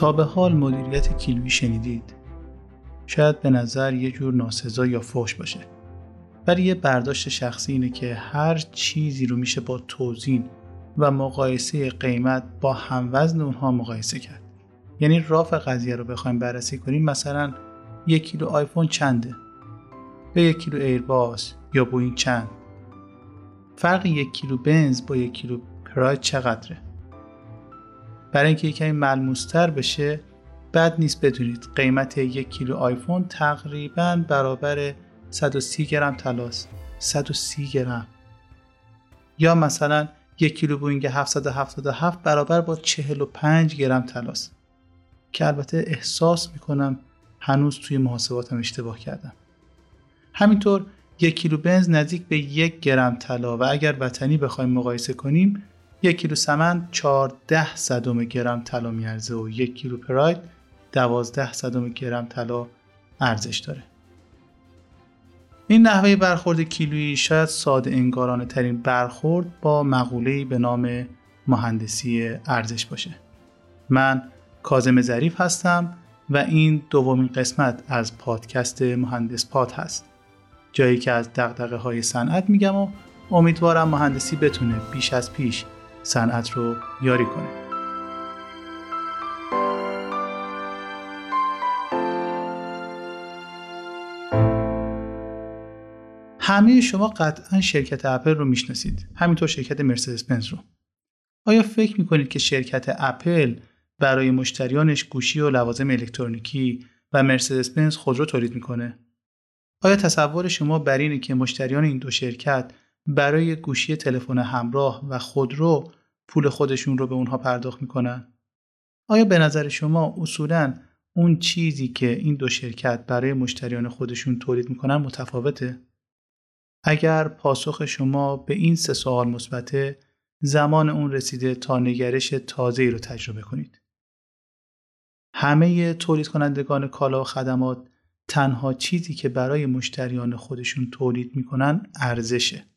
تا به حال مدیریت کیلویی شنیدید. شاید به نظر یه جور ناسزا یا فوش باشه. ولی یه برداشت شخصی اینه که هر چیزی رو میشه با توزین و مقایسه قیمت با هموزن اونها مقایسه کرد. یعنی راف قضیه رو بخوایم بررسی کنیم مثلا یک کیلو آیفون چنده؟ به یک کیلو ایرباس یا بوین چند؟ فرق یک کیلو بنز با یک کیلو پراید چقدره؟ برای اینکه یکمی ملموستر بشه بد نیست بدونید. قیمت یک کیلو آیفون تقریبا برابر 130 گرم تلاست 130 گرم. یا مثلا یک کیلو بوینگ 777 برابر با 45 گرم تلاست که البته احساس می‌کنم هنوز توی محاسباتم اشتباه کردم. همینطور یک کیلو بنز نزدیک به یک گرم طلا و اگر وطنی بخوایم مقایسه کنیم یک کیلو سمن 14 صدم گرم طلا میارزه و یک کیلو پراید 12 صدم گرم طلا ارزش داره. این نحوه برخورد کیلویی شاید ساده انگارانه ترین برخورد با مقوله‌ای به نام مهندسی ارزش باشه. من کازم ظریف هستم و این دومین قسمت از پادکست مهندس پاد هست. جایی که از دقدقه های صنعت میگم و امیدوارم مهندسی بتونه بیش از پیش صنعت رو یاری کنه. همه شما قطعا شرکت اپل رو می‌شناسید. همینطور شرکت مرسدس بنز رو. آیا فکر می‌کنید که شرکت اپل برای مشتریانش گوشی و لوازم الکترونیکی و مرسدس بنز خودرو تولید می‌کنه؟ آیا تصور شما بر اینه که مشتریان این دو شرکت برای گوشی تلفن همراه و خودرو پول خودشون رو به اونها پرداخت می‌کنن؟ آیا به نظر شما اصولا اون چیزی که این دو شرکت برای مشتریان خودشون تولید می‌کنن متفاوته؟ اگر پاسخ شما به این سه سوال مثبته زمان اون رسیده تا نگرش تازه رو تجربه کنید. همه تولید کنندگان کالا و خدمات تنها چیزی که برای مشتریان خودشون تولید می‌کنن ارزشه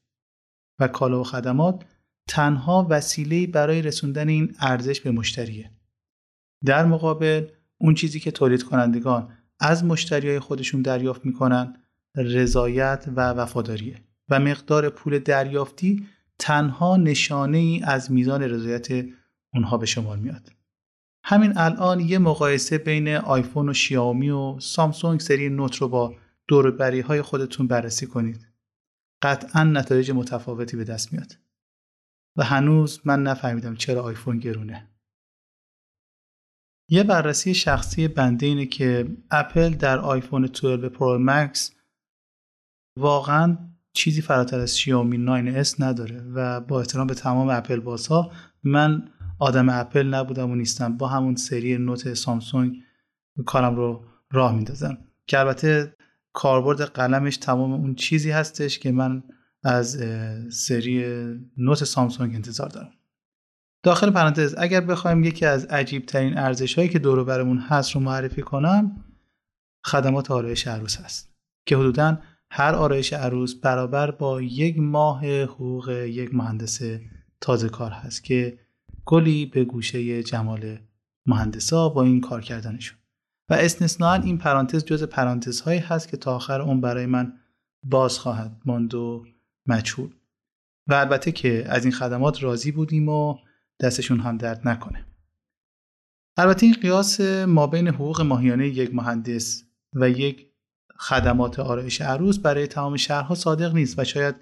و کالا و خدمات تنها وسیله برای رسوندن این ارزش به مشتریه. در مقابل اون چیزی که تولید کنندگان از مشتریای خودشون دریافت می‌کنن رضایت و وفاداریه و مقدار پول دریافتی تنها نشانه ای از میزان رضایت اونها به شمار میاد. همین الان یه مقایسه بین آیفون و شیائومی و سامسونگ سری نوت رو با دور و بری های خودتون بررسی کنید. قطعا نتایج متفاوتی به دست میاد. و هنوز من نفهمیدم چرا آیفون گرونه. یه بررسی شخصی بنده اینه که اپل در آیفون 12 پرو مکس واقعا چیزی فراتر از شیائومی 9S نداره و با احترام به تمام اپل بازها من آدم اپل نبودم و نیستم با همون سری نوت سامسونگ کارم رو راه میندازم که البته کاربرد قلمش تمام اون چیزی هستش که من از سری نوت سامسونگ انتظار دارم. داخل پرانتز اگر بخوایم یکی از عجیب ترین ارزش هایی که دور برمون هست رو معرفی کنم خدمات آرایش عروس هست که حدودا هر آرایش عروس برابر با یک ماه حقوق یک مهندس تازه کار هست که گلی به گوشه جمال مهندسا با این کار کردنشون. و استثناا این پرانتز جز پرانتزهایی هست که تا آخر اون برای من باز خواهد ماند و مجهول. و البته که از این خدمات راضی بودیم و دستشون هم درد نکنه. البته این قیاس ما بین حقوق ماهیانه یک مهندس و یک خدمات آرایش عروس برای تمام شهرها صادق نیست و شاید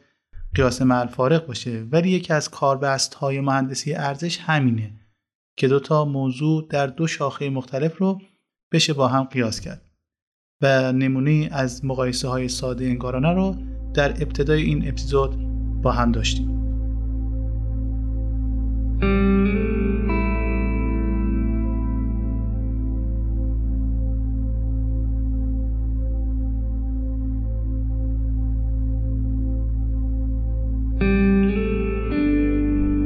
قیاس مل فارق باشه. ولی یکی از کاربست های مهندسی ارزش همینه که دو تا موضوع در دو شاخه مختلف رو بشه با هم قیاس کرد. و نمونه از مقایسه های ساده انگارانه رو در ابتدای این اپیزود با هم داشتیم.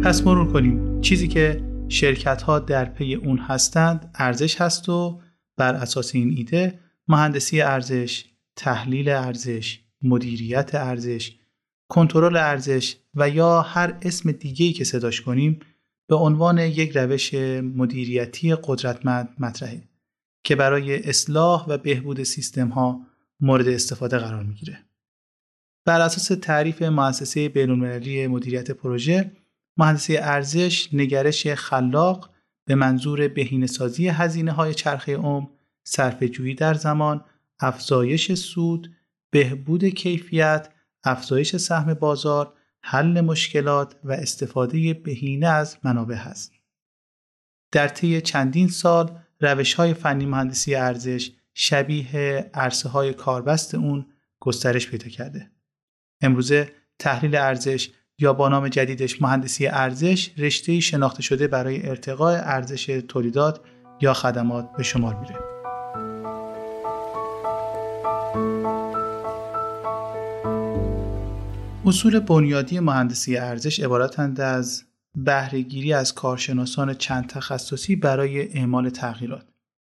پس مرور کنیم. چیزی که شرکت ها در پی اون هستند ارزش هست و بر اساس این ایده مهندسی ارزش، تحلیل ارزش، مدیریت ارزش، کنترل ارزش و یا هر اسم دیگه‌ای که صداش کنیم به عنوان یک روش مدیریتی قدرتمند مطرحه که برای اصلاح و بهبود سیستم ها مورد استفاده قرار می‌گیره. بر اساس تعریف مؤسسه بین‌المللی مدیریت پروژه، مهندسی ارزش نگرش خلاق به منظور بهینه‌سازی هزینه های چرخه عمر، صرفه‌جویی در زمان، افزایش سود، بهبود کیفیت، افزایش سهم بازار، حل مشکلات و استفاده بهینه از منابع است. در طی چندین سال روش های فنی مهندسی ارزش شبیه عرصه های کاربست اون گسترش پیدا کرده. امروزه تحلیل ارزش یا با نام جدیدش مهندسی ارزش رشته شناخته شده برای ارتقاء ارزش تولیدات یا خدمات به شمار میره. اصول بنیادی مهندسی ارزش عبارتند از بهرهگیری از کارشناسان چند تخصصی برای اعمال تغییرات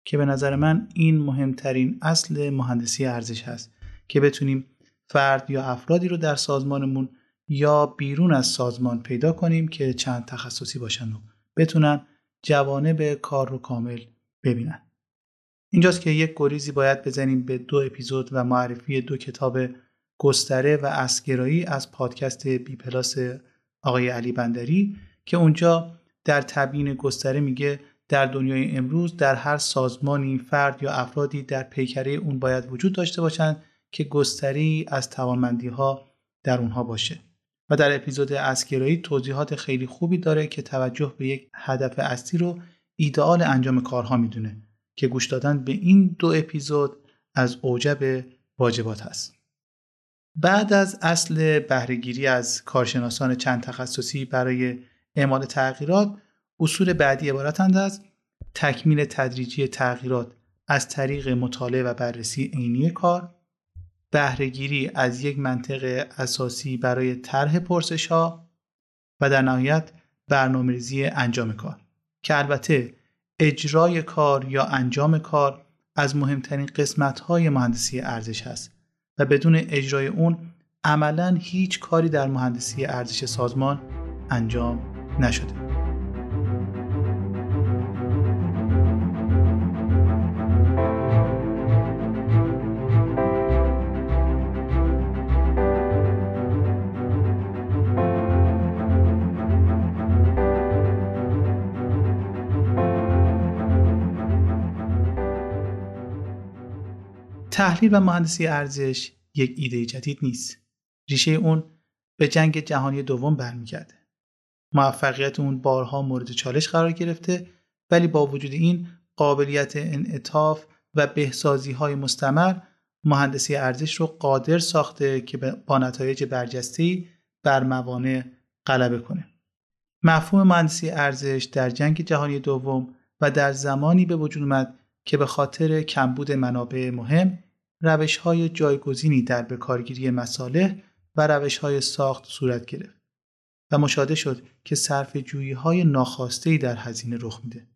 که به نظر من این مهمترین اصل مهندسی ارزش هست که بتونیم فرد یا افرادی رو در سازمانمون یا بیرون از سازمان پیدا کنیم که چند تخصصی باشن و بتونن جوانب کار رو کامل ببینن. اینجاست که یک گریزی باید بزنیم به دو اپیزود و معرفی دو کتاب گستره و اسگرایی از پادکست بی پلاس آقای علی بندری که اونجا در تبیین گستره میگه در دنیای امروز در هر سازمانی فرد یا افرادی در پیکره اون باید وجود داشته باشند که گستری از توانمندی ها در اونها باشه. و در اپیزود اسگرایی توضیحات خیلی خوبی داره که توجه به یک هدف اصلی رو ایدئال انجام کارها می‌دونه که گوش دادن به این دو اپیزود از اوجب واجبات هست. بعد از اصل بهرهگیری از کارشناسان چند تخصصی برای اعمال تغییرات اصول بعدی عبارتند از تکمیل تدریجی تغییرات از طریق مطالعه و بررسی عینی کار بهرهگیری از یک منطق اساسی برای طرح پرسش ها و در نهایت برنامه‌ریزی انجام کار. که البته اجرای کار یا انجام کار از مهمترین قسمت های مهندسی ارزش هست و بدون اجرای اون عملا هیچ کاری در مهندسی ارزش سازمان انجام نشده. تحلیل و مهندسی ارزش یک ایده جدید نیست. ریشه اون به جنگ جهانی دوم برمیگرده. موفقیت اون بارها مورد چالش قرار گرفته ولی با وجود این قابلیت انعطاف و بهسازی های مستمر مهندسی ارزش رو قادر ساخته که با نتایج برجسته بر موانع غلبه کنه. مفهوم مهندسی ارزش در جنگ جهانی دوم و در زمانی به وجود اومد که به خاطر کمبود منابع مهم روش های جایگزینی در بکارگیری مصالح و روش های ساخت صورت گرفت و مشاهده شد که صرف جویی های ناخواسته در هزینه رخ میده.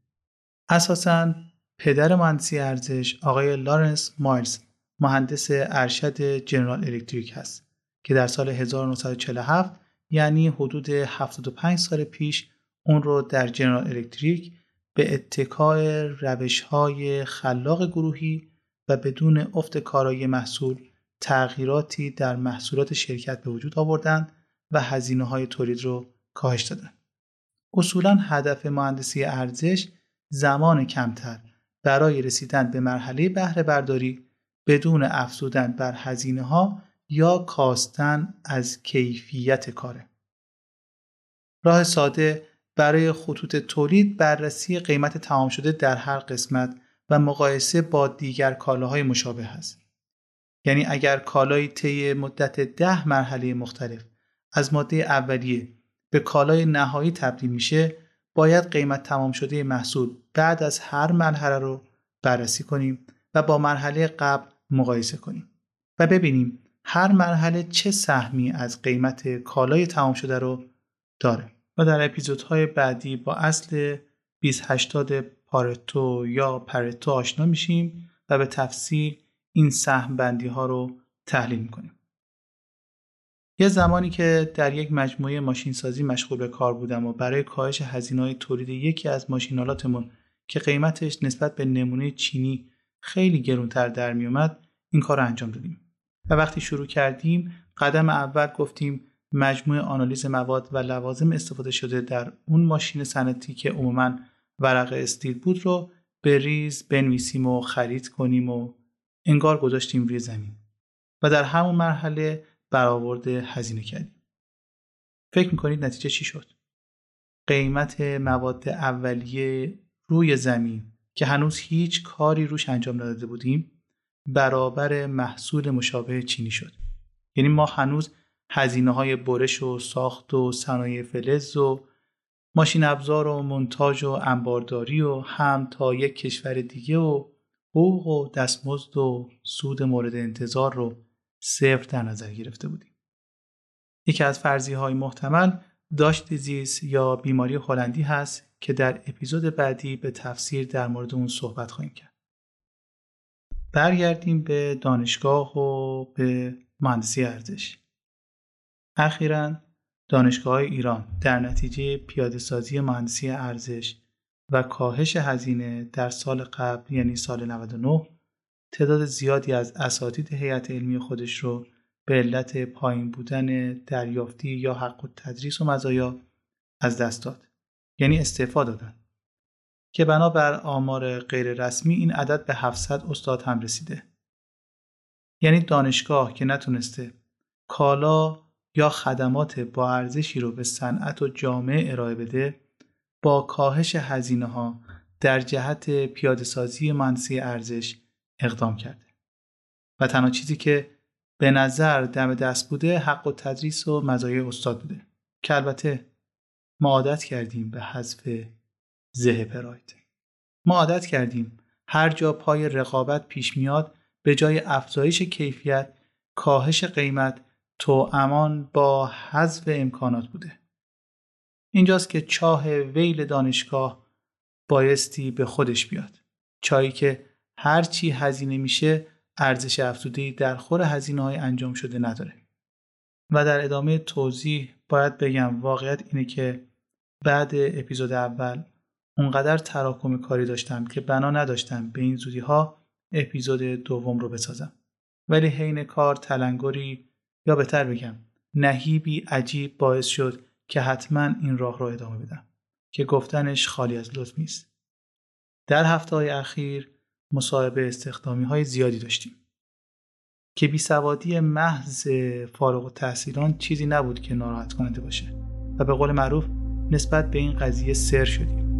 اساساً پدر مهندسی ارزش آقای لارنس مایلز مهندس ارشد جنرال الکتریک هست که در سال 1947 یعنی حدود 75 سال پیش اون رو در جنرال الکتریک به اتکای روش های خلاق گروهی بدون افت کارایی محصول تغییراتی در محصولات شرکت به وجود آوردند و هزینه های تولید رو کاهش دادند. اصولا هدف مهندسی ارزش زمان کمتر برای رسیدن به مرحله بهره برداری بدون افزودن بر هزینه ها یا کاستن از کیفیت کاره. راه ساده برای خطوط تولید بررسی قیمت تمام شده در هر قسمت و مقایسه با دیگر کالاهای مشابه است. یعنی اگر کالای طی مدت ده مرحله مختلف از ماده اولیه به کالای نهایی تبدیل میشه باید قیمت تمام شده محصول بعد از هر مرحله رو بررسی کنیم و با مرحله قبل مقایسه کنیم و ببینیم هر مرحله چه سهمی از قیمت کالای تمام شده رو داره و در اپیزودهای بعدی با اصل 2080 پارتو یا پرتو آشنا میشیم و به تفصیل این سهم بندی ها رو تحلیل می‌کنیم. یه زمانی که در یک مجموعه ماشینسازی مشغول به کار بودم و برای کاهش هزینه‌های تولید یکی از ماشینالاتمون که قیمتش نسبت به نمونه چینی خیلی گرونتر در میومد این کار رو انجام دادیم و وقتی شروع کردیم قدم اول گفتیم مجموعه آنالیز مواد و لوازم استفاده شده در اون ماشین صنعتی که عموما ورق استیل بود رو به ریز بنویسیم و خرید کنیم و انگار گذاشتیم روی زمین و در همون مرحله برآورده هزینه کردیم. فکر می‌کنید نتیجه چی شد؟ قیمت مواد اولیه روی زمین که هنوز هیچ کاری روش انجام نداده بودیم برابر محصول مشابه چینی شد. یعنی ما هنوز هزینه های برش و ساخت و صنایع فلز و ماشین ابزار و منتاج و انبارداری و هم تا یک کشور دیگه و حقوق و دستمزد و سود مورد انتظار رو صفر در نظر گرفته بودیم. یکی از فرضی های محتمل داشت زیست یا بیماری هلندی هست که در اپیزود بعدی به تفسیر در مورد اون صحبت خواهیم کرد. برگردیم به دانشگاه و به مهندسی ارزش. اخیرا دانشگاه ایران در نتیجه پیاده سازی مهندسی ارزش و کاهش هزینه در سال قبل یعنی سال 99 تعداد زیادی از اساتید هیئت علمی خودش رو به علت پایین بودن دریافتی یا حق و تدریس و مزایا از دست داد یعنی استعفا دادن. که بنابر آمار غیر رسمی این عدد به 700 استاد هم رسیده. یعنی دانشگاه که نتونسته کالا یا خدمات با ارزشی رو به صنعت و جامعه ارائه بده با کاهش هزینه ها در جهت پیاده سازی مهندسی ارزش اقدام کرده. و تنها چیزی که به نظر دم دست بوده حق و تدریس و مزایای استاد بوده. که البته ما عادت کردیم به حذف زه پراید. ما عادت کردیم هر جا پای رقابت پیش میاد به جای افزایش کیفیت کاهش قیمت تو امان با حذف امکانات بوده. اینجاست که چاه ویل دانشگاه بایستی به خودش بیاد. چایی که هرچی هزینه میشه ارزش افزوده در خور هزینه های انجام شده نداره. و در ادامه توضیح باید بگم واقعیت اینه که بعد اپیزود اول اونقدر تراکم کاری داشتم که بنا نداشتم به این زودی ها اپیزود دوم رو بسازم. ولی حین کار تلنگری یا بهتر بگم نهیبی عجیب باعث شد که حتما این راه رو ادامه بدم که گفتنش خالی از لطف نیست. در هفته های اخیر مصاحبه استخدامی های زیادی داشتیم. که بیسوادی محض فارغ و تحصیلان چیزی نبود که ناراحت کننده باشه و به قول معروف نسبت به این قضیه سر شدیم.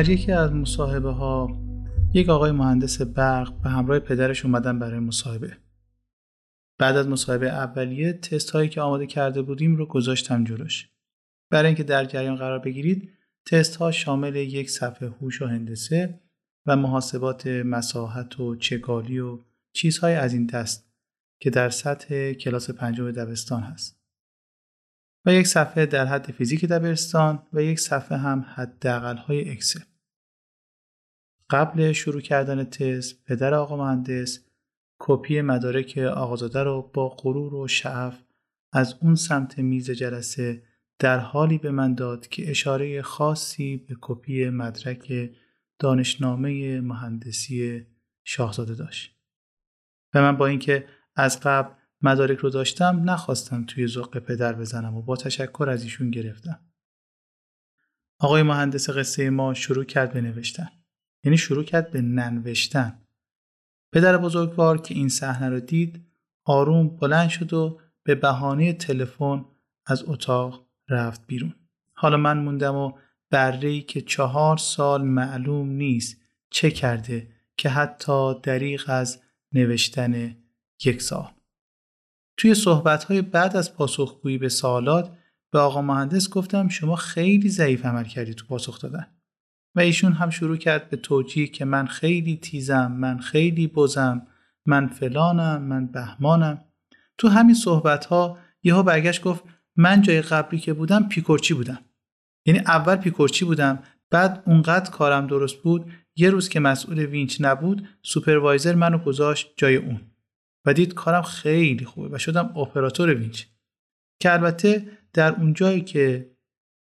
در یکی از مصاحبه ها یک آقای مهندس برق به همراه پدرش اومدن برای مصاحبه. بعد از مصاحبه اولیه تست هایی که آماده کرده بودیم رو گذاشتم جلوش. برای اینکه در جریان قرار بگیرید تست ها شامل یک صفحه هوش و هندسه و محاسبات مساحت و چگالی و چیزهای از این دست که در سطح کلاس پنجم دبستان هست. و یک صفحه در حد فیزیک دبستان و یک صفحه هم حداقل های اکسل. قبل شروع کردن تست پدر آقا مهندس کپی مدارک آقازاده رو با غرور و شعف از اون سمت میز جلسه در حالی به من داد که اشاره خاصی به کپی مدرک دانشنامه مهندسی شاهزاده داشت. و من با اینکه از قبل مدارک رو داشتم نخواستم توی ذوق پدر بزنم و با تشکر از ایشون گرفتم. آقای مهندس قصه ما شروع کرد به نوشتن. یعنی شروع کرد به ننوشتن. پدر بزرگوار که این صحنه رو دید آروم بلند شد و به بهانه تلفن از اتاق رفت بیرون. حالا من موندم و بره که چهار سال معلوم نیست چه کرده که حتی دریغ از نوشتن یک سال. توی صحبت‌های بعد از پاسخگویی به سوالات به آقا مهندس گفتم شما خیلی ضعیف عمل کردی تو پاسخ دادن و ایشون هم شروع کرد به توجیه که من خیلی تیزم من خیلی بزم من فلانم من بهمانم. تو همین صحبت ها یهو برگشت گفت من جای قبلی که بودم پیکورچی بودم. یعنی اول پیکورچی بودم بعد اونقدر کارم درست بود یه روز که مسئول وینچ نبود سوپروایزر منو گذاشت جای اون. و دید کارم خیلی خوبه و شدم اپراتور وینچ. که البته در اون جایی که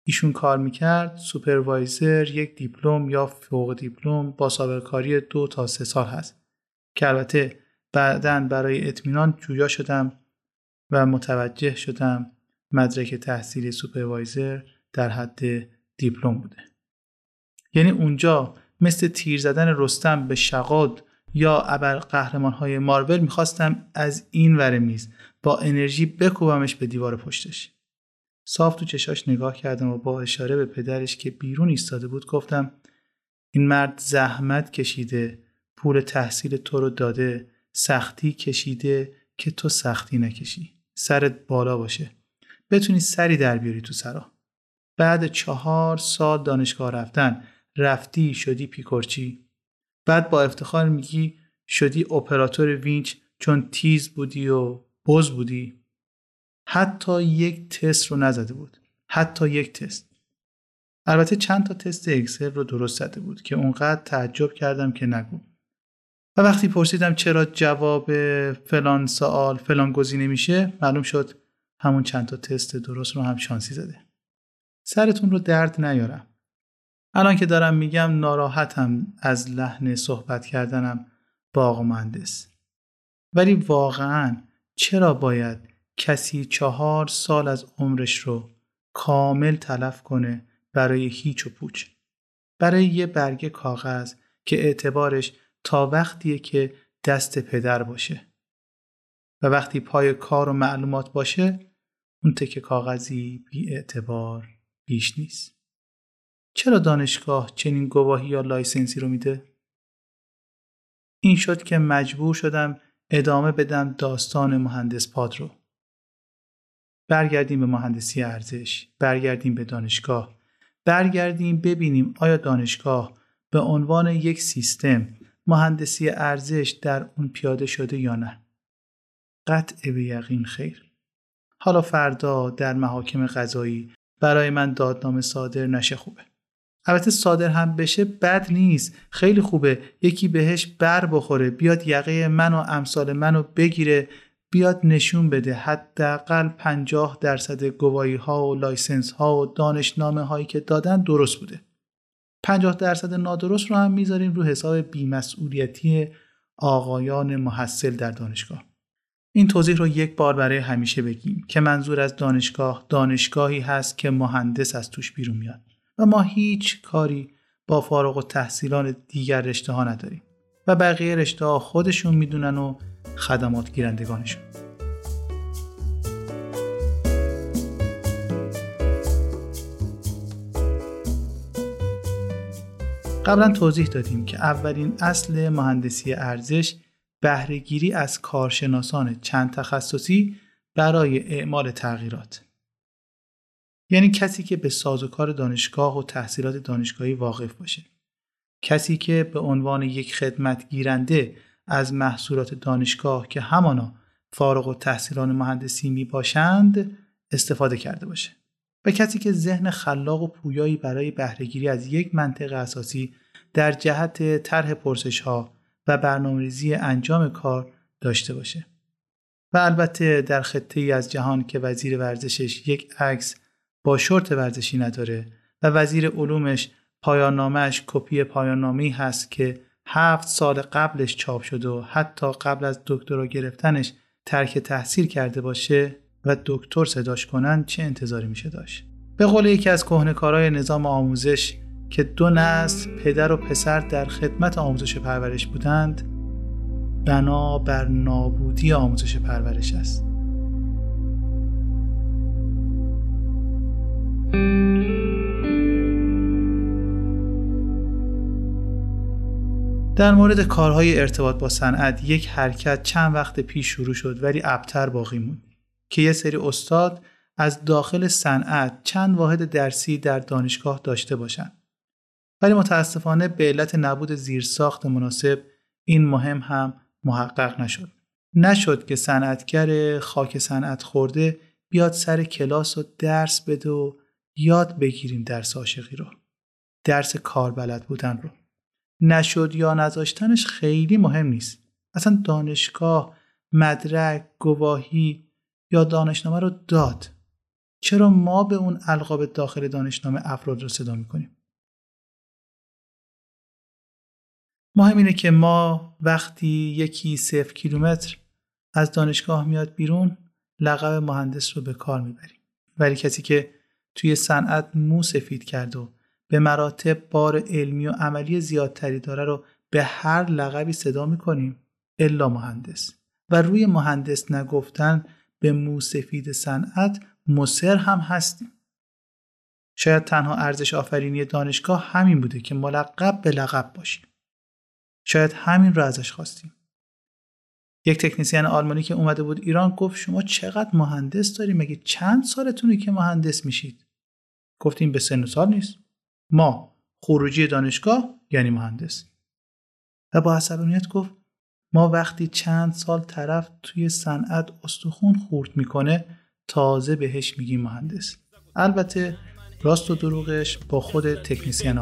ایشون کار می‌کرد سوپروایزر یک دیپلم یا فوق دیپلم با سابقه کاری دو تا سه سال هست. که البته بعدا برای اطمینان جویا شدم و متوجه شدم مدرک تحصیلی سوپروایزر در حد دیپلم بوده. یعنی اونجا مثل تیر زدن رستم به شقاد یا ابر قهرمان های مارول می‌خواستم از این ور میز با انرژی بکوبمش به دیوار پشتش. صاف تو چشاش نگاه کردم و با اشاره به پدرش که بیرون ایستاده بود گفتم این مرد زحمت کشیده پول تحصیل تو رو داده سختی کشیده که تو سختی نکشی. سرت بالا باشه. بتونی سری در بیاری تو سرا. بعد چهار سال دانشگاه رفتن. رفتی شدی پیکورچی. بعد با افتخار میگی شدی اپراتور وینچ چون تیز بودی و بز بودی. حتی یک تست رو نزده بود. حتی یک تست. البته چند تا تست اکسل رو درست زده بود که اونقدر تعجب کردم که نگو. و وقتی پرسیدم چرا جواب فلان سوال فلان گزینه میشه معلوم شد همون چند تا تست درست رو هم شانسی زده. سرتون رو درد نیارم. الان که دارم میگم ناراحتم از لحن صحبت کردنم با آقا مهندس. ولی واقعا چرا باید کسی چهار سال از عمرش رو کامل تلف کنه برای هیچ و پوچ برای یه برگه کاغذ که اعتبارش تا وقتیه که دست پدر باشه و وقتی پای کار و معلومات باشه اون تکه کاغذی بی اعتبار بیش نیست چرا دانشگاه چنین گواهی یا license ی رو میده؟ این شد که مجبور شدم ادامه بدم داستان مهندس پاد رو. برگردیم به مهندسی ارزش، برگردیم به دانشگاه، برگردیم ببینیم آیا دانشگاه به عنوان یک سیستم مهندسی ارزش در اون پیاده شده یا نه. قطع به یقین خیر. حالا فردا در محاکم قضایی برای من دادنامه صادر نشه خوبه. البته صادر هم بشه بد نیست خیلی خوبه یکی بهش بر بخوره بیاد یقه من و امثال منو بگیره بیاد نشون بده حداقل 50 درصد گواهی ها و license ها و دانشنامه هایی که دادن درست بوده. 50 درصد نادرست رو هم می‌ذاریم رو حساب بیمسئولیتی آقایان محصل در دانشگاه. این توضیح رو یک بار برای همیشه بگیم که منظور از دانشگاه دانشگاهی هست که مهندس از توش بیرون میاد و ما هیچ کاری با فارغ و تحصیلان دیگر رشته ها نداریم و بقیه رشته ها خودشون می‌دونن و خدمات گیرندگانشون. قبلا توضیح دادیم که اولین اصل مهندسی ارزش بهرهگیری از کارشناسان چند تخصصی برای اعمال تغییرات. یعنی کسی که به سازوکار دانشگاه و تحصیلات دانشگاهی واقف باشه. کسی که به عنوان یک خدمت گیرنده از محصولات دانشگاه که همانا فارغ و تحصیلان مهندسی می باشند استفاده کرده باشه. و کسی که ذهن خلاق و پویایی برای بهرهگیری از یک منطق اساسی در جهت طرح پرسش ها و برنامه‌ریزی انجام کار داشته باشه. و البته در خطه ای از جهان که وزیر ورزشش یک عکس با شورت ورزشی نداره و وزیر علومش پایانامهش کپی پایاننامه‌ای هست که هفت سال قبلش چاپ شده و حتی قبل از دکترا گرفتنش ترک تحصیل کرده باشه و دکتر صداش کنن چه انتظاری میشه داشت؟ به قول یکی از کهنکارای نظام آموزش که دو نسل پدر و پسر در خدمت آموزش پرورش بودند بنا بر نابودی آموزش پرورش است. در مورد کارهای ارتباط با صنعت یک حرکت چند وقت پیش شروع شد ولی ابتر باقی موند که یه سری استاد از داخل صنعت چند واحد درسی در دانشگاه داشته باشند ولی متاسفانه به علت نبود زیرساخت مناسب این مهم هم محقق نشد. نشد که صنعتگر خاک صنعت خورده بیاد سر کلاس و درس بده و یاد بگیریم درس عاشقی رو. درس کار بلد بودن رو. نشد یا نذاشتنش خیلی مهم نیست. اصلا دانشگاه، مدرک، گواهی یا دانشنامه رو داد. چرا ما به اون القاب داخل دانشنامه افراد رو صدا می‌کنیم؟ مهم اینه که ما وقتی یکی صفر کیلومتر از دانشگاه میاد بیرون لقب مهندس رو به کار می‌بریم ولی کسی که توی صنعت مو سفید کرد و به مراتب بار علمی و عملی زیادتری داره رو به هر لقبی صدا می‌کنیم. الا مهندس. و روی مهندس نگفتن به مو سفید صنعت مصر هم هستیم. شاید تنها ارزش آفرینی دانشگاه همین بوده که ملقب به لقب باشیم. شاید همین رو ازش خواستیم. یک تکنیسیان آلمانی که اومده بود ایران گفت شما چقدر مهندس داری؟ مگه چند سالتونه که مهندس میشید؟ گفتیم به سن سال نیست. ما خروجی دانشگاه یعنی مهندس. و با عصبانیت گفت ما وقتی چند سال طرف توی صنعت استخون خورد می‌کنه تازه بهش میگیم مهندس. البته راست و دروغش با خود تکنیسیان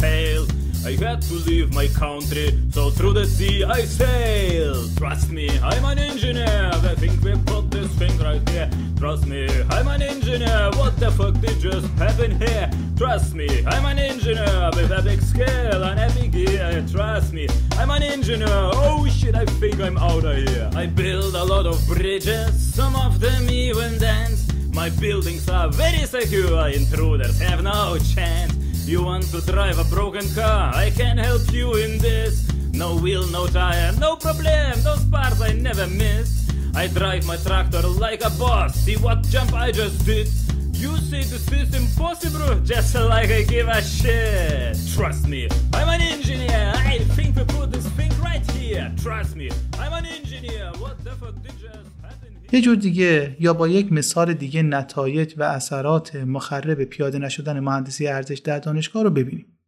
failed. I had to leave my country, so through the sea I sail. Trust me, I'm an engineer. I think we put this thing right here. Trust me, I'm an engineer. What the fuck did just happen here? Trust me, I'm an engineer with big scale and a big ear. Trust me, I'm an engineer. Oh shit, I think I'm out of here. I build a lot of bridges, some of them even dance. My buildings are very secure, intruders have no chance. You want to drive a broken car? I can help you in this. No wheel, no tire, no problem. Those parts I never miss. I drive my tractor like a boss. See what jump I just did? You say this is impossible, just like I give a shit. Trust me, I'm an engineer. I think we put this thing right here. Trust me, I'm an engineer. What the fuck یه جور دیگه یا با یک مثال دیگه نتایج و اثرات مخرب پیاده نشدن مهندسی ارزش در دانشگاه رو ببینیم.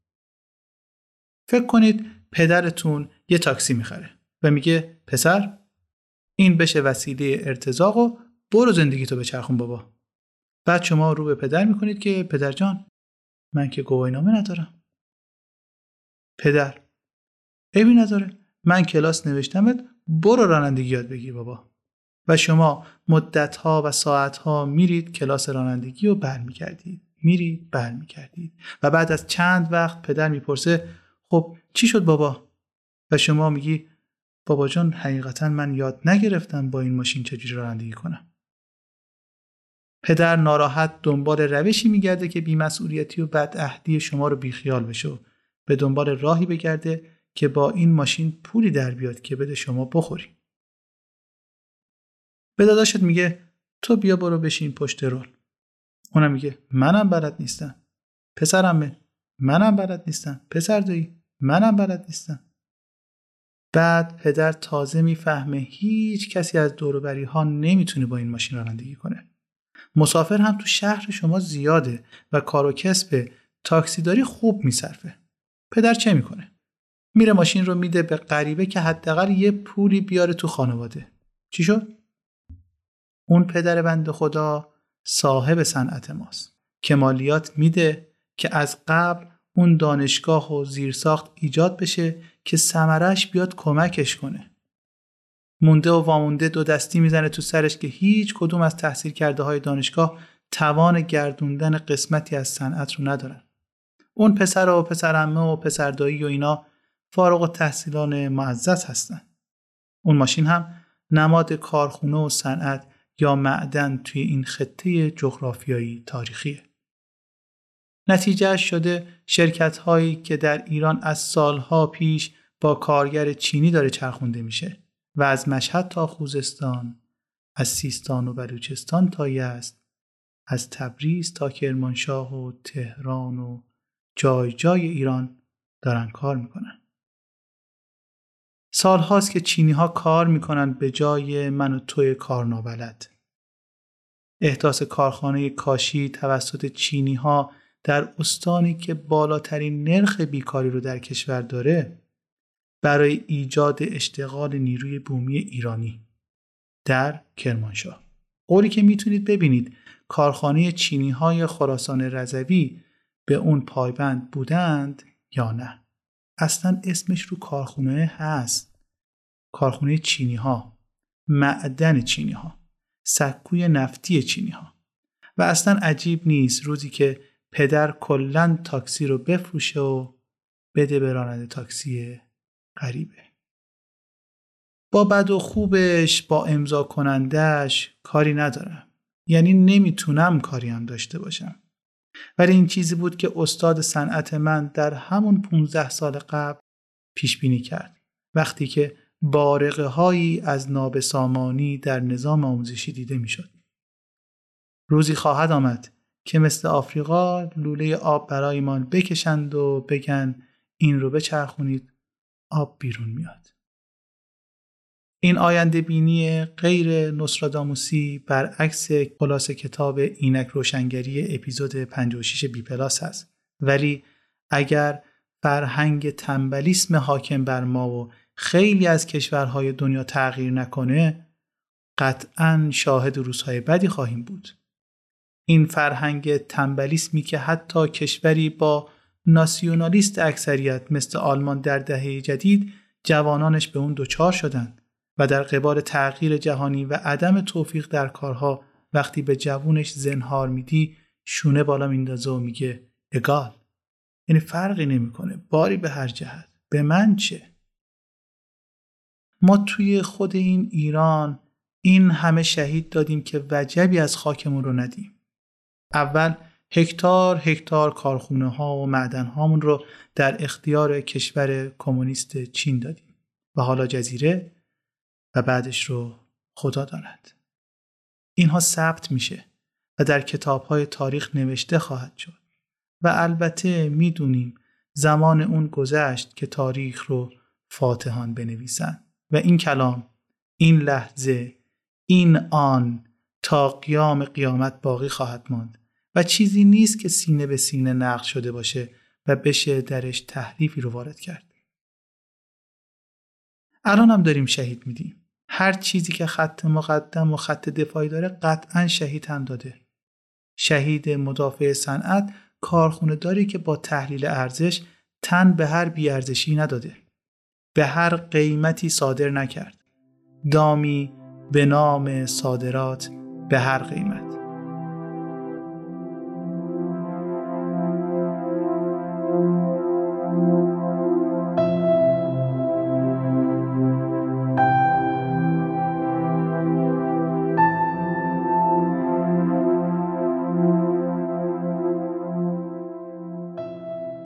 فکر کنید پدرتون یه تاکسی می‌خره و میگه پسر این بشه وسیله ارتزاق و برو زندگی تو بچرخون بابا. بعد شما رو به پدر می‌کنید که پدر جان من که گواهینامه ندارم. پدر عیبی نداره من کلاس نوشتمت برو رانندگی یاد بگیر بابا. و شما مدتها و ساعتها میرید کلاس رانندگی رو برمیگردید میرید برمیگردید و بعد از چند وقت پدر می‌پرسه خب چی شد بابا؟ و شما میگی بابا جان حقیقتا من یاد نگرفتم با این ماشین چجوری رانندگی کنم. پدر ناراحت دنبال روشی میگرده که بیمسئولیتی و بدعهدی شما رو بیخیال بشه و به دنبال راهی بگرده که با این ماشین پولی در بیاد که بده شما بخوری به داداشت میگه تو بیا برو بشین پشت رول. اونم میگه منم بلد نیستم. پسرمه منم بلد نیستم. پسر دایی منم بلد نیستم. بعد پدر تازه می‌فهمه هیچ کسی از دوروبری ها نمی‌تونه با این ماشین رانندگی کنه. مسافر هم تو شهر شما زیاده و کار و کسب تاکسیداری خوب میصرفه. پدر چه می‌کنه؟ میره ماشین رو میده به غریبه که حداقل یه پولی بیاره تو خانواده. چی شد؟ اون پدر بند خدا صاحب صنعت ماست. کمالیات میده که از قبل اون دانشگاه و زیرساخت ایجاد بشه که سمرش بیاد کمکش کنه. مونده و وامونده دو دستی می‌زنه تو سرش که هیچ کدوم از تحصیل کرده های دانشگاه توان گردوندن قسمتی از صنعت رو ندارن. اون پسر و پسرمه و پسردایی و اینا فارغ و تحصیلان معزز هستن. اون ماشین هم نماد کارخونه و صنعت یا معدن توی این خطه جغرافیایی تاریخیه. نتیجه شده شرکت هایی که در ایران از سالها پیش با کارگر چینی داره چرخونده میشه و از مشهد تا خوزستان، از سیستان و بلوچستان تا یزد، از تبریز تا کرمانشاه و تهران و جای جای ایران دارن کار می‌کنن. سالهاست که چینی ها کار می‌کنن به جای من و توی کار نابلد. احداث کارخانه کاشی توسط چینی ها در استانی که بالاترین نرخ بیکاری رو در کشور داره برای ایجاد اشتغال نیروی بومی ایرانی در کرمانشاه. قولی که می‌تونید ببینید کارخانه چینی های خراسان رضوی به اون پایبند بودند یا نه. اصلا اسمش رو کارخونه هست. کارخونه چینی ها معدن چینی ها سکوی نفتی چینی ها و اصلا عجیب نیست روزی که پدر کلا تاکسی رو بفروشه و بده به راننده تاکسی غریبه. با بد و خوبش با امضا کنندش کاری ندارم. یعنی نمی‌تونم کاری هم داشته باشم. ولی این چیزی بود که استاد صنعت من در همون 15 سال قبل پیش بینی کرد. وقتی که بارقه هایی از نابسامانی در نظام آموزشی دیده می‌شد. روزی خواهد آمد که مثل آفریقا لوله آب برایمان بکشند و بگن این رو بچرخونید آب بیرون میاد. این آینده بینی غیر نصراداموسی برعکس خلاص کتاب اینک روشنگری اپیزود 56 بی پلاس هست ولی اگر فرهنگ تنبلیسم حاکم بر ما و خیلی از کشورهای دنیا تغییر نکنه قطعا شاهد روزهای بدی خواهیم بود. این فرهنگ تنبلیسمی که حتی کشوری با ناسیونالیست اکثریت مثل آلمان در دهه جدید جوانانش به اون دچار شدند و در قبال تغییر جهانی و عدم توفیق در کارها وقتی به جوونش زنهار میدی شونه بالا میندازه و میگه اگال یعنی فرقی نمی‌کنه باری به هر جهت به من چه؟ ما توی خود این ایران این همه شهید دادیم که وجبی از خاکمون رو ندیم. اول هکتار هکتار کارخونه ها و معدن هامون رو در اختیار کشور کمونیست چین دادیم و حالا جزیره و بعدش رو خدا داند. اینها ثبت میشه و در کتاب های تاریخ نوشته خواهد شد و البته می‌دونیم زمان اون گذشت که تاریخ رو فاتحان بنویسن. و این کلام این لحظه این آن تا قیام قیامت باقی خواهد ماند و چیزی نیست که سینه به سینه نقل شده باشه و بشه درش تحریفی رو وارد کرد. الان هم داریم شهید میدیم. هر چیزی که خط مقدم و خط دفاعی داره قطعا شهید هم داده. شهید مدافع صنعت کارخونه داری که با تحلیل ارزش تن به هر بیارزشی نداده. به هر قیمتی صادر نکرد. دامی به نام صادرات به هر قیمت.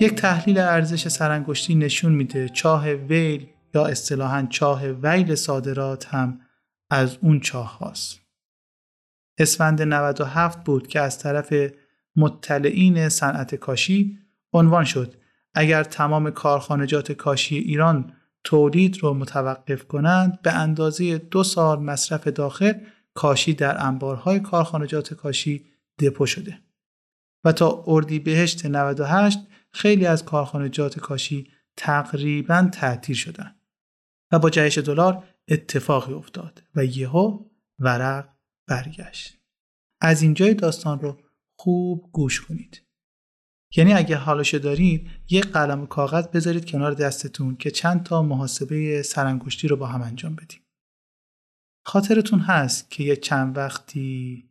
یک تحلیل ارزش سرانگشتی نشون میده چاه ویل یا اصطلاحا چاه ویل صادرات هم از اون چاه هاست. اسفند 97 بود که از طرف مطلعین صنعت کاشی عنوان شد اگر تمام کارخانجات کاشی ایران تولید رو متوقف کنند به اندازه دو سال مصرف داخل کاشی در انبارهای کارخانجات کاشی دپو شده و تا اردیبهشت 98 خیلی از کارخانجات کاشی تقریبا تعطیل شدن و با جهش دلار اتفاقی افتاد و یهو ورق برگشت. از اینجای داستان رو خوب گوش کنید. یعنی اگه حالشو دارید یک قلم و کاغذ بذارید کنار دستتون که چند تا محاسبه سرانگشتی رو با هم انجام بدیم. خاطرتون هست که یه چند وقتی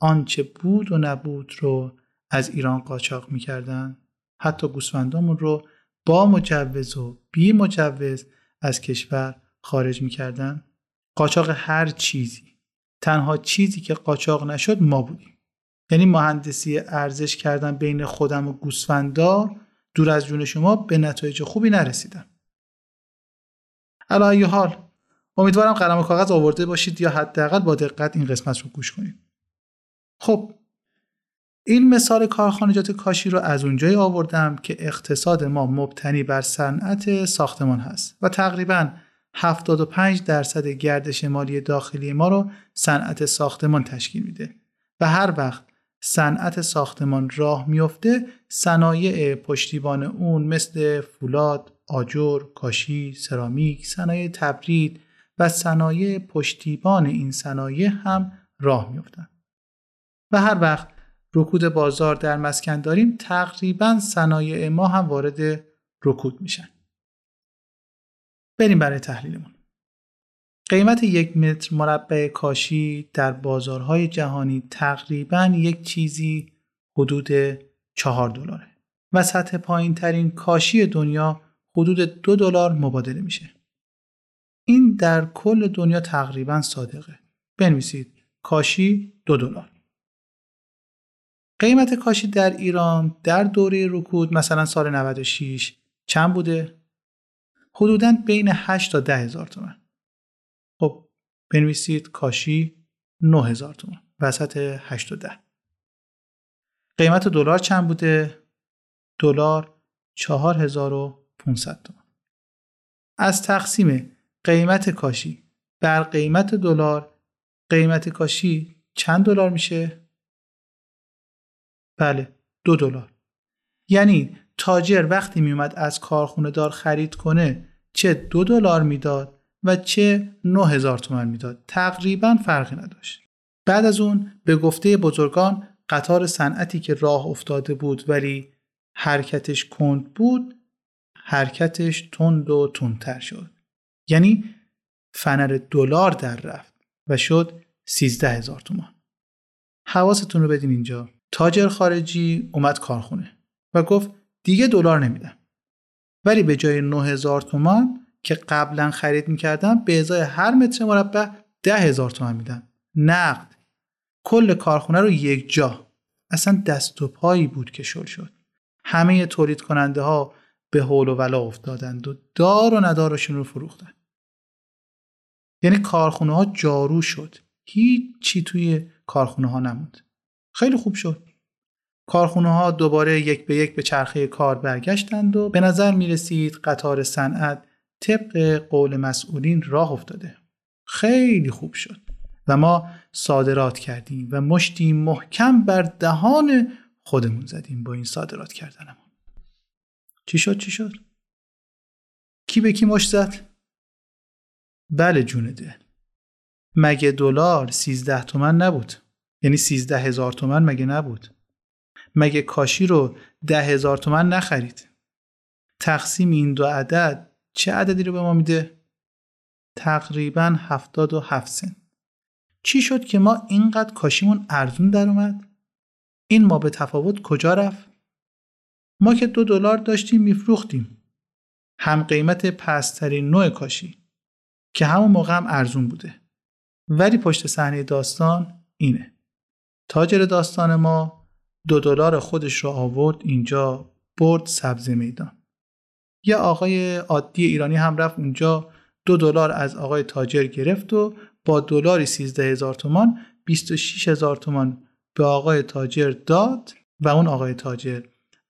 آنچه بود و نبود رو از ایران قاچاق می‌کردن؟ حتی گوسفندامون رو با مجوز و بی مجوز از کشور خارج می‌کردن. قاچاق هر چیزی تنها چیزی که قاچاق نشد ما بودیم. یعنی مهندسی ارزش کردن بین خودم و گوسفندار دور از جون شما به نتایج خوبی نرسیدم علا حال امیدوارم قلم و کاغذ آورده باشید یا حداقل با دقت این قسمت رو گوش کنید. خب این مثال کارخانجات کاشی رو از اونجایی آوردم که اقتصاد ما مبتنی بر صنعت ساختمان هست و تقریبا 75 درصد گردش مالی داخلی ما رو صنعت ساختمان تشکیل میده و هر وقت صنعت ساختمان راه میفته صنایع پشتیبان اون مثل فولاد، آجر، کاشی، سرامیک، صنایع تبرید و صنایع پشتیبان این صنایع هم راه میفتن و هر وقت رکود بازار در مسکن داریم تقریبا صنایع ما هم وارد رکود میشن بریم برای تحلیلمون قیمت یک متر مربع کاشی در بازارهای جهانی تقریبا یک چیزی حدود چهار دلاره و سطح پایین ترین کاشی دنیا حدود دو دلار مبادله میشه. این در کل دنیا تقریبا صادقه. بنویسید کاشی دو دلار. قیمت کاشی در ایران در دوره رکود مثلا سال 96 چند بوده؟ حدودا بین 8 تا 10 هزار تومن. خب بنویسید کاشی 9 هزار تومن وسط 8 و 10. قیمت دلار چند بوده؟ دلار 4500 تومن. از تقسیم قیمت کاشی بر قیمت دلار قیمت کاشی چند دلار میشه؟ بله دو دلار. یعنی تاجر وقتی میومد از کارخونه دار خرید کنه چه دو دلار می‌داد و چه 9000 تومن می‌داد. تقریبا فرقی نداشت. بعد از اون به گفته بزرگان قطار صنعتی که راه افتاده بود ولی حرکتش کند بود حرکتش تند و تندتر شد. یعنی فنر دلار در رفت و شد 13 هزار تومان. حواستون رو بدین اینجا. تاجر خارجی اومد کارخونه و گفت دیگه دلار نمیدم. ولی به جای 9000 تومان که قبلا خرید می‌کردم به ازای هر متر مربع ده هزار تومن میدم. نقد. کل کارخونه رو یک جا. اصلا دست و پایی بود که شل شد. همه تولید کننده ها به حول و ولا افتادند و دار و ندارشون رو فروختن. یعنی کارخونه ها جارو شد. هیچ چی توی کارخونه ها نموند. خیلی خوب شد. کارخونه ها دوباره یک به یک به چرخه کار برگشتند و به نظر می رسید قطار صنعت طبق قول مسئولین راه افتاده. خیلی خوب شد و ما صادرات کردیم و مشتی محکم بر دهان خودمون زدیم با این صادرات کردنمون. چی شد؟ چی شد؟ کی به کی مشت زد؟ بله جون دل. مگه دلار سیزده تومن نبود؟ یعنی سیزده هزار تومن مگه نبود مگه کاشی رو ده هزار تومن نخرید تقسیم این دو عدد چه عددی رو به ما میده؟ تقریبا 77 سن چی شد که ما اینقدر کاشیمون ارزون در اومد؟ این ما به تفاوت کجا رفت؟ ما که دو دلار داشتیم میفروختیم هم قیمت پسترین نوع کاشی که همون موقع هم ارزون بوده ولی پشت صحنه داستان اینه تاجر داستان ما دو دلار خودش رو آورد اینجا برد سبز میدان. یه آقای عادی ایرانی هم رفت اونجا دو دلار از آقای تاجر گرفت و با دلاری 13 هزار تومان 26 هزار تومان به آقای تاجر داد و اون آقای تاجر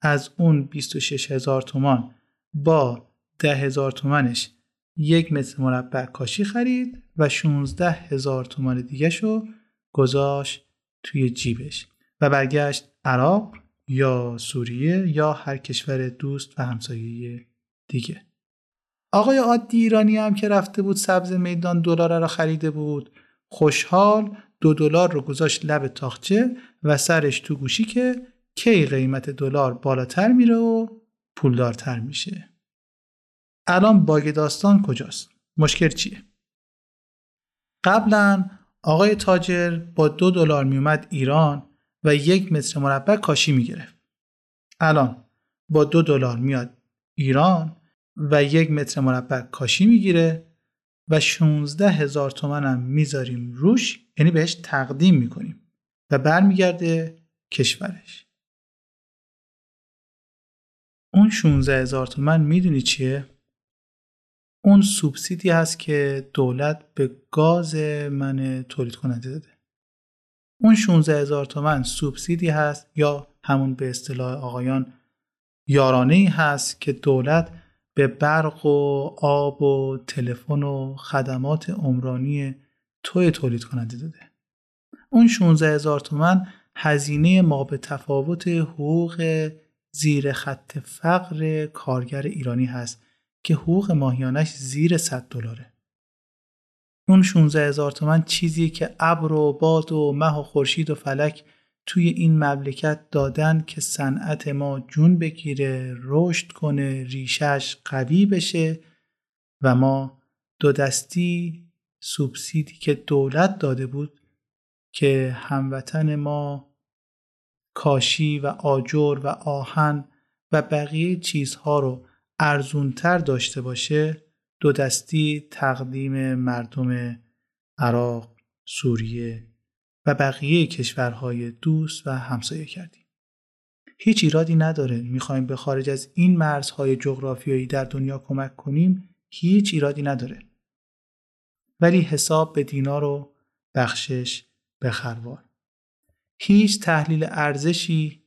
از اون 26 هزار تومان با 10 هزار تومنش یک متر مربع کاشی خرید و 16 هزار تومان دیگه شو گذاشت توی جیبش و برگشت عراق یا سوریه یا هر کشور دوست و همسایه دیگه. آقای عادی ایرانی هم که رفته بود سبز میدان دلار را خریده بود. خوشحال دو دلار رو گذاشت لب تاخچه و سرش تو گوشی که کی قیمت دلار بالاتر میره و پولدارتر میشه. الان باگ داستان کجاست؟ مشکل چیه؟ قبلا آقای تاجر با دو دلار میومد ایران و یک متر مربع کاشی می‌گرفت الان با دو دلار میاد ایران و یک متر مربع کاشی می‌گیره و 16 هزار تومن هم می‌ذاریم روش یعنی بهش تقدیم می‌کنیم و برمیگرده کشورش اون 16 هزار تومن می‌دونی چیه؟ اون سوبسیدی هست که دولت به گاز من تولید کننده داده. اون 16 هزار تومن سوبسیدی هست یا همون به اصطلاح آقایان یارانه ای هست که دولت به برق و آب و تلفن و خدمات عمرانی توی تولید کننده داده. اون 16 هزار تومن هزینه ما به تفاوت حقوق زیر خط فقر کارگر ایرانی هست. که حقوق ماهیانش زیر 100 دلاره. اون 16 هزار تومن چیزیه که ابر و باد و مه و خورشید و فلک توی این مملکت دادن که صنعت ما جون بگیره رشد کنه ریشش قوی بشه و ما دو دستی سوبسیدی که دولت داده بود که هموطن ما کاشی و آجر و آهن و بقیه چیزها رو ارزونتر داشته باشه دو دستی تقدیم مردم عراق، سوریه و بقیه کشورهای دوست و همسایه کردیم. هیچ ایرادی نداره می‌خوایم به خارج از این مرزهای جغرافیایی در دنیا کمک کنیم هیچ ایرادی نداره. ولی حساب به دینار و بخشش به خروار. هیچ تحلیل ارزشی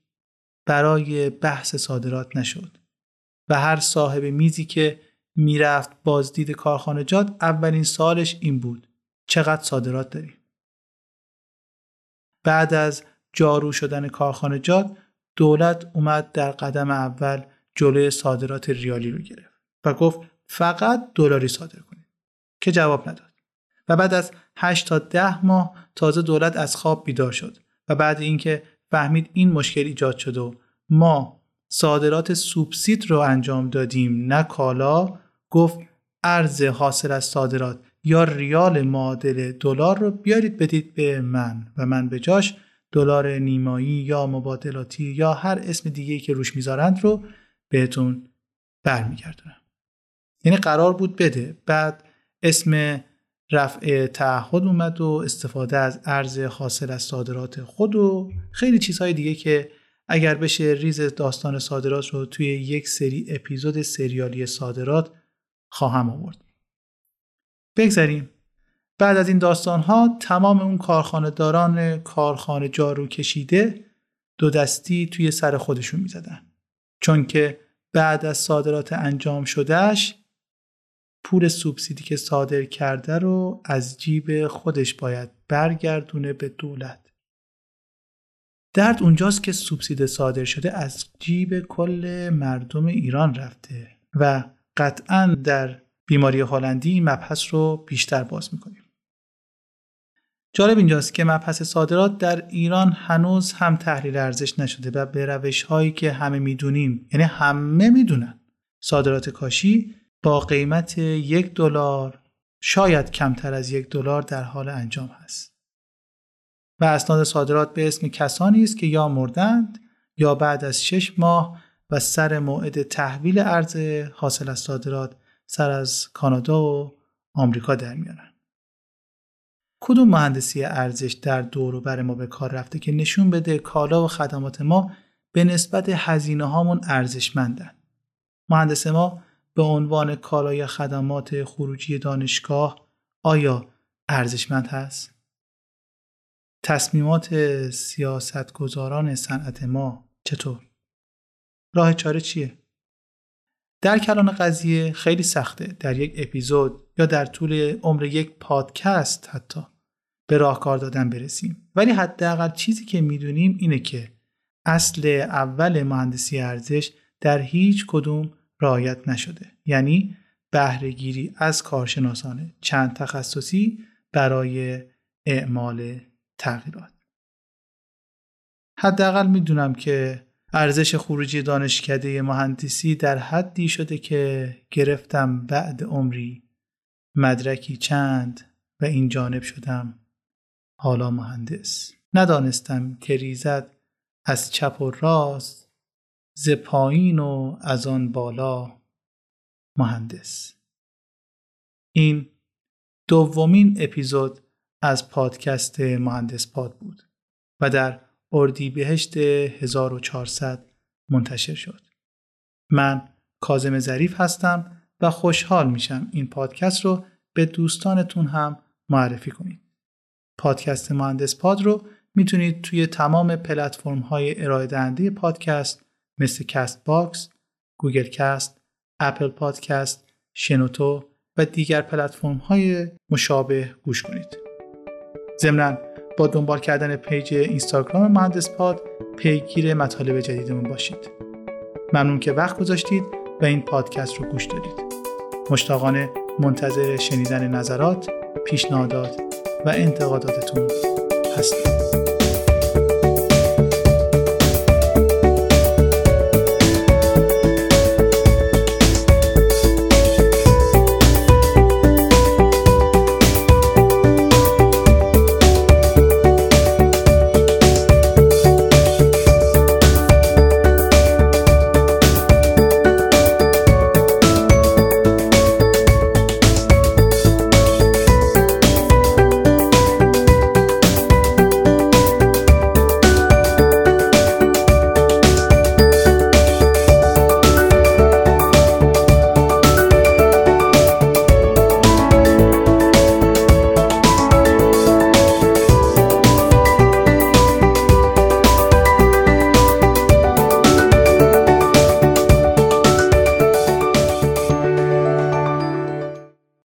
برای بحث صادرات نشد و هر صاحب میزی که می‌رفت بازدید کارخانجات اولین سالش این بود چقدر صادرات داریم بعد از جارو شدن کارخانجات دولت اومد در قدم اول جلوی صادرات ریالی رو گرفت و گفت فقط دلاری صادر کنید که جواب نداد. و بعد از 8 تا 10 ماه تازه دولت از خواب بیدار شد و بعد اینکه فهمید این مشکل ایجاد شد و ما صادرات سوبسید رو انجام دادیم نه کالا. گفت ارز حاصل از صادرات یا ریال معادل دلار رو بیارید بدید به من و من به جاش. دلار نیمایی یا مبادلاتی یا هر اسم دیگه که روش می‌ذارند رو بهتون برمیگردونم. یعنی قرار بود بده. بعد اسم رفع تعهد اومد و استفاده از ارز حاصل از صادرات خود و خیلی چیزهای دیگه که اگر بشه ریز داستان صادرات رو توی یک سری اپیزود سریالی صادرات خواهم آورد. بگذاریم بعد از این داستان ها تمام اون کارخانه داران کارخانه جارو کشیده دو دستی توی سر خودشون می زدن. چون که بعد از صادرات انجام شدهش پول سوبسیدی که صادر کرده رو از جیب خودش باید برگردونه به دولت. درد اونجاست که سوبسید صادر شده از جیب کل مردم ایران رفته و قطعا در بیماری هلندی این مبحث رو بیشتر باز می‌کنیم. جالب اینجاست که مبحث صادرات در ایران هنوز هم تحلیل ارزش نشده و به روش هایی که همه می‌دونیم یعنی همه می‌دونن صادرات کاشی با قیمت یک دلار شاید کمتر از یک دلار در حال انجام هست. و اسناد صادرات به اسم کسانی است که یا مردند یا بعد از شش ماه و سر موعد تحویل ارز حاصل از صادرات سر از کانادا و آمریکا در میارن کدوم مهندسی ارزش در دور و بر ما به کار رفته که نشون بده کالا و خدمات ما به نسبت هزینه هامون ارزشمندن مهندس ما به عنوان کالای خدمات خروجی دانشگاه آیا ارزشمند هست؟ تصمیمات سیاستگزاران صنعت ما چطور؟ راه چاره چیه؟ در کلان قضیه خیلی سخته در یک اپیزود یا در طول عمر یک پادکست حتی به راهکار دادن برسیم ولی حداقل چیزی که می‌دونیم اینه که اصل اول مهندسی ارزش در هیچ کدوم رعایت نشده یعنی بهرهگیری از کارشناسان چند تخصصی برای اعمال تغییرات. حداقل می‌دونم که ارزش خروجی دانشکده مهندسی در حدی شده که گرفتم بعد عمری مدرکی چند و این جانب شدم حالا مهندس. ندانستم که ریزد از چپ و راست ز پایین و از آن بالا مهندس. این دومین اپیزود از پادکست مهندس پاد بود و در اردیبهشت 1400 منتشر شد. من کاظم ظریف هستم و خوشحال میشم این پادکست رو به دوستانتون هم معرفی کنید. پادکست مهندس پاد رو می‌تونید توی تمام پلتفرم های ارائه دهنده پادکست مثل کست باکس، گوگل کست اپل پادکست، شنوتو و دیگر پلتفرم های مشابه گوش کنید. ضمناً با دنبال کردن پیج اینستاگرام مهندس پاد پیگیر مطالب جدیدمون باشید. ممنون که وقت گذاشتید و این پادکست رو گوش دادید. مشتاقانه منتظر شنیدن نظرات، پیشنهادات و انتقاداتتون هستم.